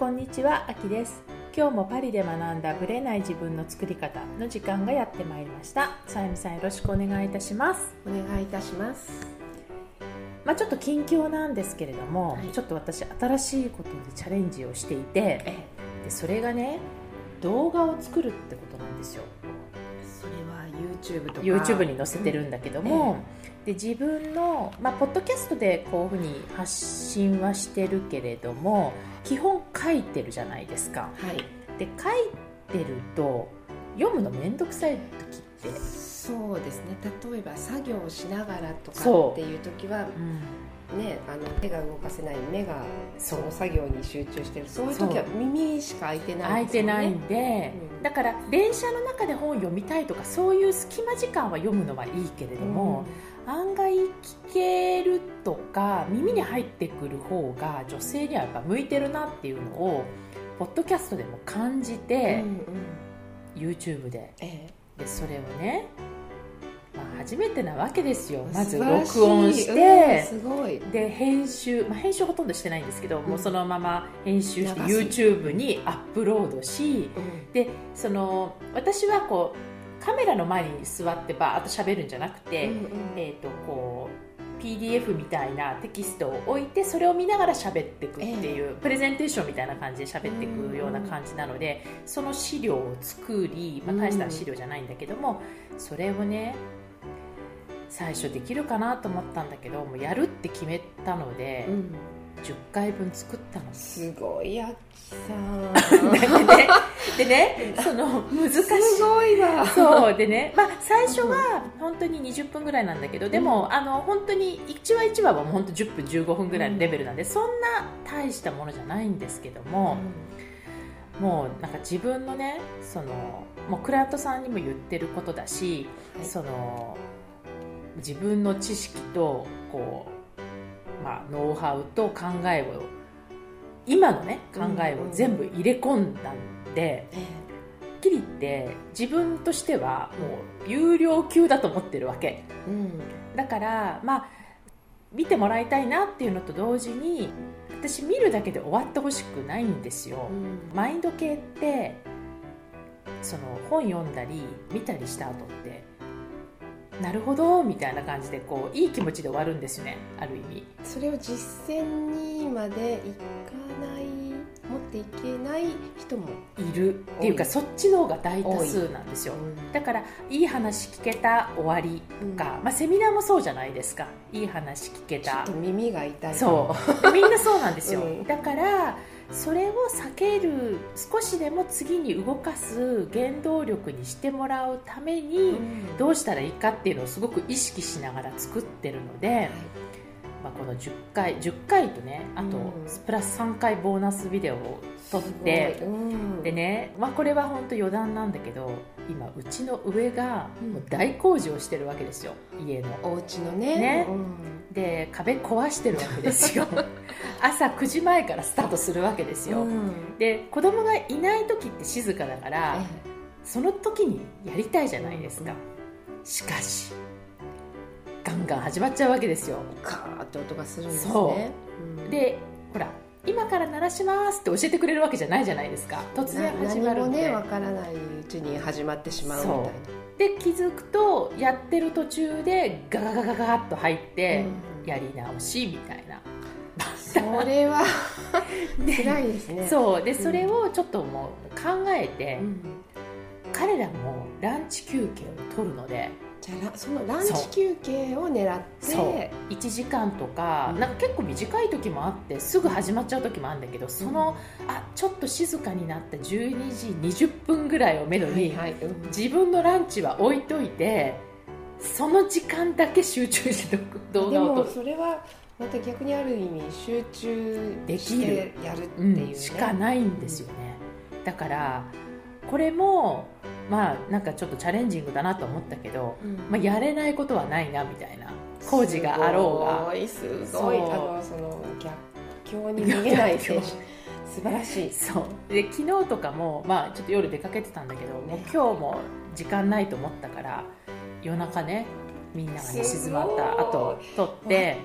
こんにちは、あきです。今日もパリで学んだブレない自分の作り方の時間がやってまいりました。さゆみさんよろしくお願いいたします。お願いいたします。まあちょっと近況なんですけれども、はい。ちょっと私新しいことでチャレンジをしていてえでそれがね動画を作るってことなんですよ。それは YouTube とか。YouTube に載せてるんだけども、で自分の、まあ、ポッドキャストでこういうふうに発信はしてるけれども基本書いてるじゃないですか。はい。で書いてると読むの面倒くさい時って、そうですね。例えば作業をしながらとかっていう時はうん、ねあの手が動かせない目がその作業に集中してる。そう。いう時は耳しか開いてない空いてないんんで、うん。だから電車の中で本を読みたいとかそういう隙間時間は読むのはいいけれども、案外聞けるとか耳に入ってくる方が女性にはやっぱ向いてるなっていうのをポッドキャストでも感じうんてうん、YouTube で。えでそれをね、まあ、初めてなわけですよ。えまず録音して、うんすごい。で編集、まあ、編集ほとんどしてないんですけど、もうそのまま編集して YouTube にアップロードしうん。でその私はこうカメラの前に座ってバーッと喋るんじゃなくて、うんうん。えー、とこう PDF みたいなテキストを置いてそれを見ながら喋っていくっていう、プレゼンテーションみたいな感じで喋っていくような感じなので、その資料を作り、まあ、大した資料じゃないんだけども、それをね最初できるかなと思ったんだけどもうやるって決めたので、うん10回分作ったの。すごいあきさん。でね その難しい。すごいわそうでね、まあ、最初は本当に20分ぐらいなんだけどでも、あの本当に1話1話はもう本当10分15分ぐらいのレベルなんで、そんな大したものじゃないんですけども、もうなんか自分のねそのもうクライアントさんにも言ってることだし、はい。その自分の知識とこう、まあ、ノウハウと考えを今のね考えを全部入れ込んだんで。えはっきり言って自分としてはもう有料級だと思ってるわけ。えうん。だからまあ見てもらいたいなっていうのと同時に私見るだけで終わってほしくないんですよ、うん。マインド系ってその本読んだり見たりした後ってなるほどみたいな感じでこういい気持ちで終わるんですよねある意味。それを実践にまでいかない持っていけない人も、い。るっていうかそっちの方が大多数なんですよ。うんだからいい話聞けた終わりとか、まあ、セミナーもそうじゃないですか。いい話聞けた。ちょっと耳が痛い。そう。で みんなそうなんですよ、うん。だからそれを避ける少しでも次に動かす原動力にしてもらうために、うん。どうしたらいいかっていうのをすごく意識しながら作ってるので、はい。まあ、この10回10回とねあとうん。プラス3回ボーナスビデオを撮って、でね、まあ、これは本当余談なんだけど今うちの上がうん。もう大工事をしてるわけですよ家の。お家のね。ね。うん。で壁壊してるわけですよ 朝9時前からスタートするわけですよ、うん。で子供がいない時って静かだから、えその時にやりたいじゃないですか、うんしかしガンガン始まっちゃうわけですよ。えカーって音がするんですね。そう。うん。でほら今から鳴らしますって教えてくれるわけじゃないじゃないですか。突然な始まるんで。何もねわからないうちに始まってしまうみたいな。で気づくとやってる途中でガガガガガッと入って、うん。やり直しみたいなそれはで 辛いですね。そう。でそれをちょっともう考えて、うん。彼らもランチ休憩を取るので。じゃあラそのランチ休憩を狙って。そう。1時間とか,、うん。なんか結構短い時もあってすぐ始まっちゃう時もあるんだけどその、あちょっと静かになった12時20分ぐらいをめどに、はいはい。うん。自分のランチは置いといてその時間だけ集中して動でも画を撮る。それはまた逆にある意味集中できるやるってういうね、ん、しかないん。ですよね、だからこれもまあなんかちょっっとチャレンジングだなと思ったけど、うん。まあ、やれないことはないなみたいな工事があろうが。すごいすごい。そのその逆境に逃げない選手素晴らしい。そう。で昨日とかも、まあ、ちょっと夜出かけてたんだけどもう今日も時間ないと思ったから夜中ね。みんなが寝静まった後撮って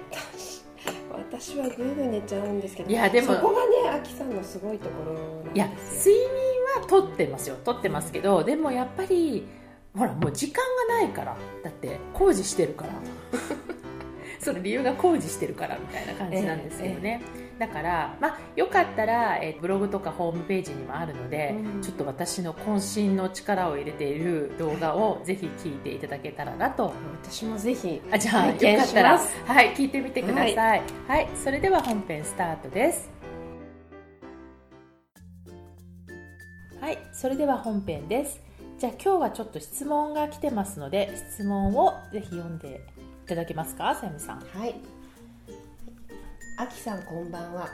私はぐーぐー寝ちゃうんですけどいやでもそこがねあきさんのすごいところいやなんですよ。睡眠はとってますよとってますけどでもやっぱりほらもう時間がないからだって工事してるから。その理由が工事してるからみたいな感じなんですけどね、だから、まあ、よかったら、えーブログとかホームページにもあるので、うん。ちょっと私の渾身の力を入れている動画をぜひ聞いていただけたらなと私もぜひあじゃあ拝見よかったらはい聞いてみてください、はい。それでは本編スタートです。はいそれでは本編です。じゃあ今日はちょっと質問が来てますので質問をぜひ読んでいただけますかさゆみさん。はいあきさんこんばんは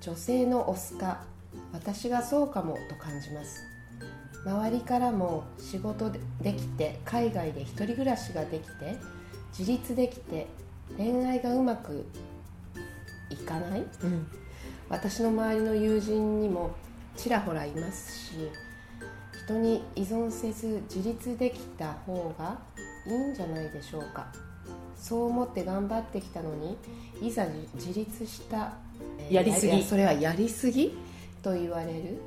女性のオスか私がそうかもと感じます周りからも仕事でできて海外で一人暮らしができて自立できて恋愛がうまくいかない？うん。私の周りの友人にもちらほらいますし人に依存せず自立できた方がいいんじゃないでしょうかそう思って頑張ってきたのにいざ自自立した、えーやりすぎ。それはやりすぎと言われる。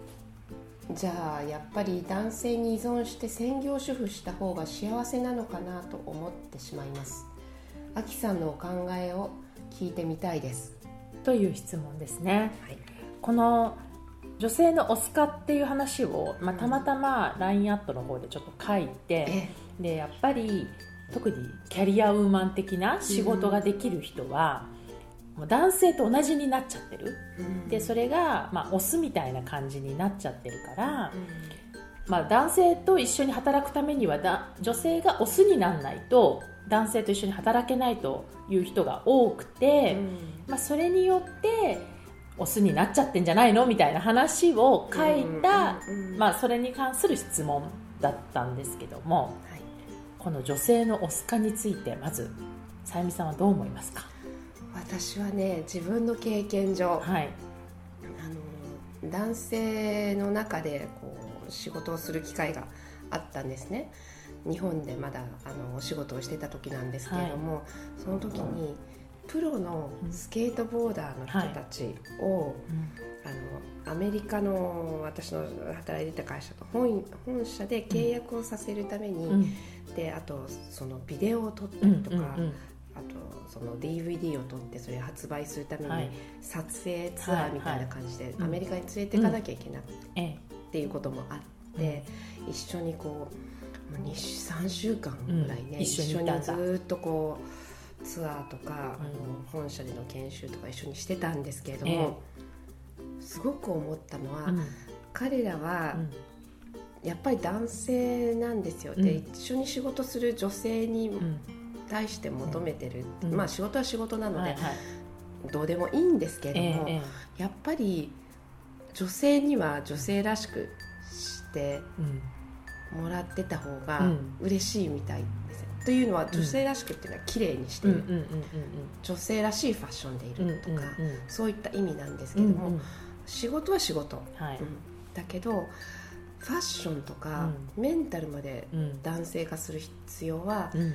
じゃあやっぱり男性に依存して専業主婦した方が幸せなのかなと思ってしまいます。あきさんのお考えを聞いてみたいです。という質問ですね。はい。この女性のオスカっていう話を、まあ、たまたま LINE アットの方でちょっと書いて、え。でやっぱり特にキャリアウーマン的な仕事ができる人は、もう男性と同じになっちゃってる。でそれが、まあ、オスみたいな感じになっちゃってるから、まあ、男性と一緒に働くためにはだ女性がオスにならないと男性と一緒に働けないという人が多くて、まあ、それによってオスになっちゃってんじゃないの？みたいな話を書いた、まあ、それに関する質問だったんですけども。はいこの女性のオス化についてまずさゆみさんはどう思いますか？私はね自分の経験上はい。あの男性の中でこう仕事をする機会があったんですね。日本でまだあのお仕事をしてた時なんですけれども、その時にプロのスケートボーダーの人たちを、あのアメリカの私の働いてた会社と本本社で契約をさせるために、うんであとそのビデオを撮ったうんりとか、うんうんあとその DVD を撮ってそれを発売するためはい。に撮影ツアーみたいな感じでうんアメリカに連れていかなきゃいけなくてええっていうこともあって一緒にこうもう3週間ぐらいね、うん。一緒にずっとこうツアーとか、うんあの本社での研修とか一緒にしてたんですけれども、すごく思ったのは、うん。彼らはうんやっぱり男性なんですよ、うん。で一緒に仕事する女性にうん。対して求めてる、うん。まあ仕事は仕事なので、はいはい。どうでもいいんですけれども、えええやっぱり女性には女性らしくしてもらってた方がうん。嬉しいみたいです。よ、というのは女性らしくっていうのは綺麗にしてる、うん。うん。うん。女性らしいファッションでいうん。うん。るとか、うん。うん。そういった意味なんですけども、うん。うん。仕事は仕事、はい。うん。だけどファッションとか、メンタルまでうん。男性化する必要はうん。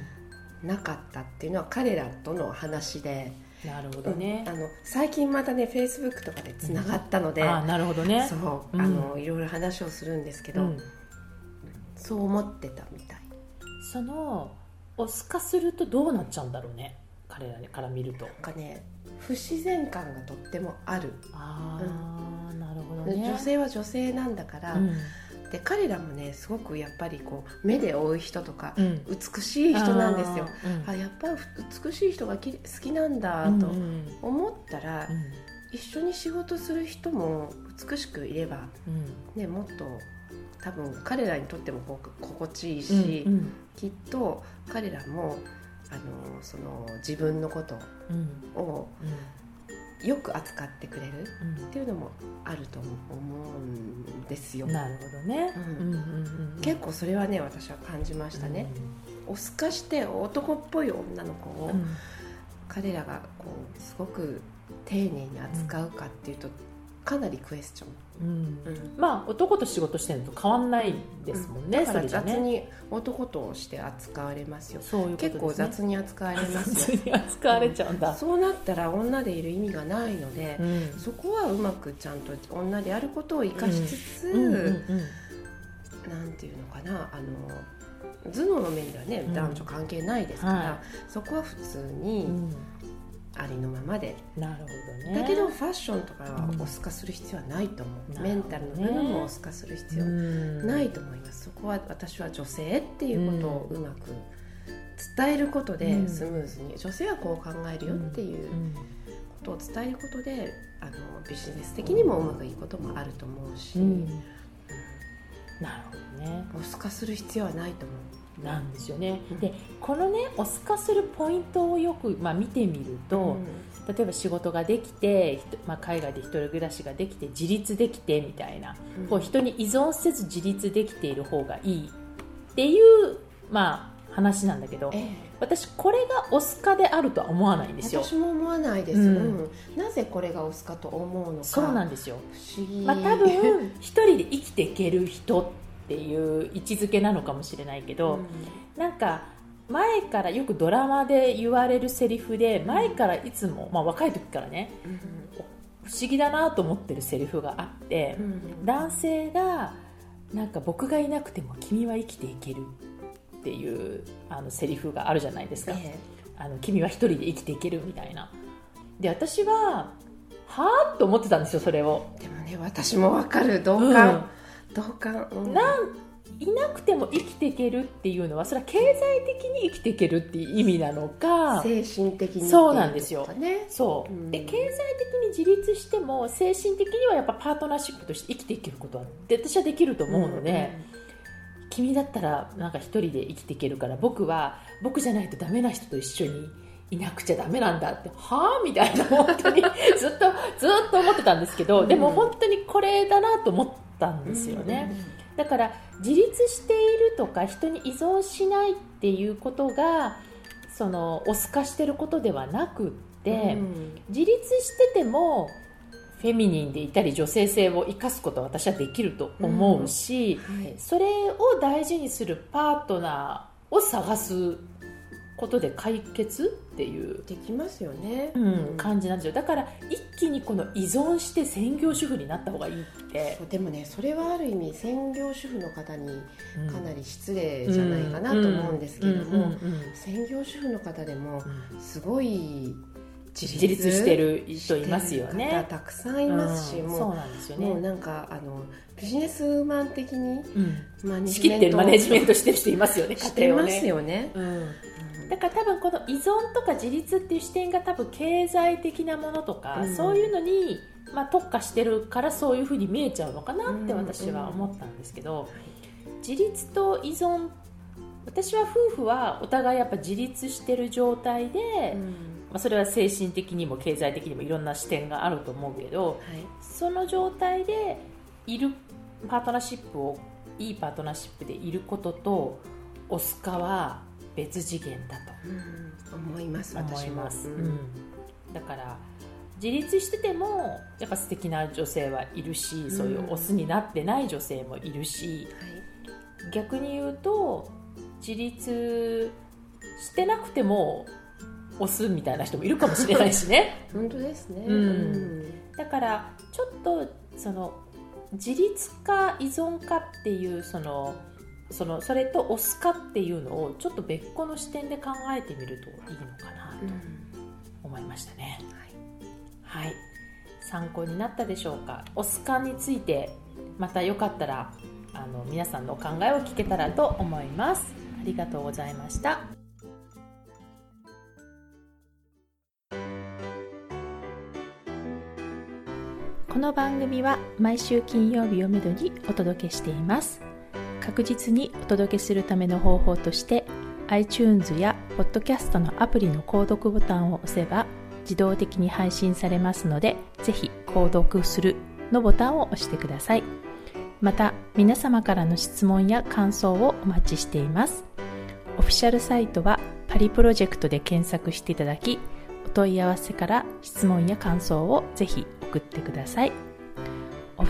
なかったっていうのは彼らとの話で、なるほどね。あの最近またねフェイスブックとかでつながったので、なるほどね。そう、うん。あのいろいろ話をするんですけど、うん。そう思ってたみたい。そのオス化するとどうなっちゃうんだろうね。彼らから見ると。なんかね不自然感がとってもある、ああ、なるほどね。女性は女性なんだから、うんで彼らもねすごくやっぱりこう目で追う人とか、うん。美しい人なんですよ。あやっぱり美しい人がき好きなんだとうんうん思ったら、うん。一緒に仕事する人も美しくいれば、うん。ね、もっと多分彼らにとってもこう心地いいし、うんうん。きっと彼らもあのその自分のことうん。をよく扱ってくれるっていうのもあると思うんですよ。うん、なるほどね、うん。うんうんうんうん。結構それはね私は感じましたね、オス化して男っぽい女の子を、うん。彼らがこうすごく丁寧に扱うかっていうと、かなりクエスチョン、うん。うんまあ男と仕事してるのと変わんないですもんね、だからそれじゃね。雑に男として扱われますよ。ね、結構雑に扱われますよ。雑に扱われちゃうんだ、そうなったら女でいる意味がないので、うん。そこはうまくちゃんと女であることを生かしつつ、うん。うんうんなんていうのかなあの頭脳の面ではね、うん。男女関係ないですから、はそこは普通うにんありのままで、なるほどね。だけどファッションとかはうんおする必要はないと思う、なメンタルの部分もおすかする必要うん。ないと思います、そこは私は女性っていうことをうまく伝えることでうん。スムーズに、女性はこう考えるよっていううん。ことを伝えることであのビジネス的にもうまくいくこともあると思うし、うん。なるほどね。おすかする必要はないと思うなんですよね、うん。でこのねオス化するポイントをよく、まあ、見てみると、例えば仕事ができて、まあ、海外で一人暮らしができて自立できてみたいな、うん。こう人に依存せず自立できている方がいいっていう、まあ、話なんだけどええ。私これがオス化であるとは思わないんですよ。私も思わないです、うん。うん。なぜこれがオスかと思うのか。そうなんですよ、まあ、多分 一人で生きていける人っていう位置づけなのかもしれないけど、なんか前からよくドラマで言われるセリフで前からいつも、まあ、若い時からねうん。不思議だなと思ってるセリフがあってうん。うん男性がなんか僕がいなくても君は生きていけるっていうあのセリフがあるじゃないですか、えあの君は一人で生きていけるみたいな。で私ははあと思ってたんですよそれを。えでもね私もわかる。同感、同感、うん。なんいなくても生きていけるっていうのはそれは経済的に生きていけるっていう意味なのか精神的にそうなんですよ。そう、うん。で経済的に自立しても精神的にはやっぱパートナーシップとして生きていけることは私はできると思うので、君だったらなんか一人で生きていけるから僕は僕じゃないとダメな人と一緒にいなくちゃダメなんだってはあみたいな本当に。ずっとずっと思ってたんですけど、うん。でも本当にこれだなと思ったんですよね、だから自立しているとか人に依存しないっていうことがそのオス化してることではなくって、うん。自立しててもフェミニンでいたり女性性を生かすことは私はできると思うし、はい。それを大事にするパートナーを探すことで解決っていう、できますよね、うん感じなんですよ。だから一気にこの依存して専業主婦になった方がいいって、でもねそれはある意味専業主婦の方にうん。かなり失礼じゃないかなと思うんですけれども、専業主婦の方でもうん。すごい自自立してる人いますよね。方たくさんいますし、うん。もうそうなんですよね、もうなんかあのビジネスマン的にうん。マネ仕切ってるマネジメントトしてる人いますよねしてます家庭をねよね。うんうんだから多分この依存とか自立っていう視点が多分経済的なものとか、うん。そういうのに、まあ、特化してるからそういうふうに見えちゃうのかなってうん私は思ったんですけど、自立と依存私は夫婦はお互いやっぱ自立してる状態で、まあ、それは精神的にも経済的にもいろんな視点があると思うけどはい。その状態でいるパートナーシップをいいパートナーシップでいることとオス化は別次元だと。うん。思います思います、だから自立しててもやっぱ素敵な女性はいるし、そういうオスになってない女性もいるし逆に言うと自立してなくてもオスみたいな人もいるかもしれないしね。本当ですね。うん。だからちょっとその自立か依存かっていうそのそのそれとオスかっていうのをちょっと別個の視点で考えてみるといいのかなと思いましたね。はい、参考になったでしょうか？オスカについてまたよかったらあの皆さんのお考えを聞けたらと思います。ありがとうございました。この番組は毎週金曜日をめどにお届けしています。確実にお届けするための方法として iTunes や Podcast のアプリの購読ボタンを押せば自動的に配信されますのでぜひ購読するのボタンを押してください。また皆様からの質問や感想をお待ちしています。オフィシャルサイトはパリプロジェクトで検索していただきお問い合わせから質問や感想をぜひ送ってください。